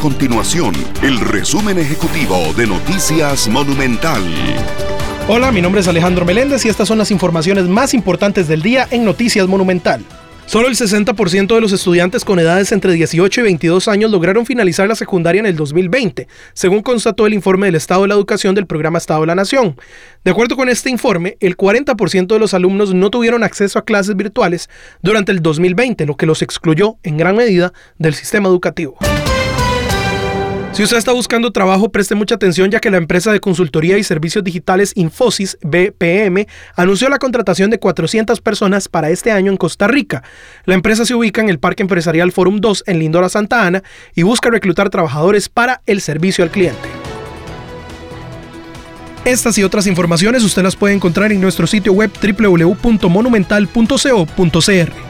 continuación el resumen ejecutivo de Noticias Monumental. Hola, mi nombre es Alejandro Meléndez y estas son las informaciones más importantes del día en Noticias Monumental. Solo el 60% de los estudiantes con edades entre 18 y 22 años lograron finalizar la secundaria en el 2020, según constató el informe del Estado de la Educación del programa Estado de la Nación. De acuerdo con este informe, el 40% de los alumnos no tuvieron acceso a clases virtuales durante el 2020, lo que los excluyó en gran medida del sistema educativo. Si usted está buscando trabajo, preste mucha atención ya que la empresa de consultoría y servicios digitales Infosys BPM anunció la contratación de 400 personas para este año en Costa Rica. La empresa se ubica en el Parque Empresarial Forum 2 en Lindora, Santa Ana y busca reclutar trabajadores para el servicio al cliente. Estas y otras informaciones usted las puede encontrar en nuestro sitio web www.monumental.co.cr.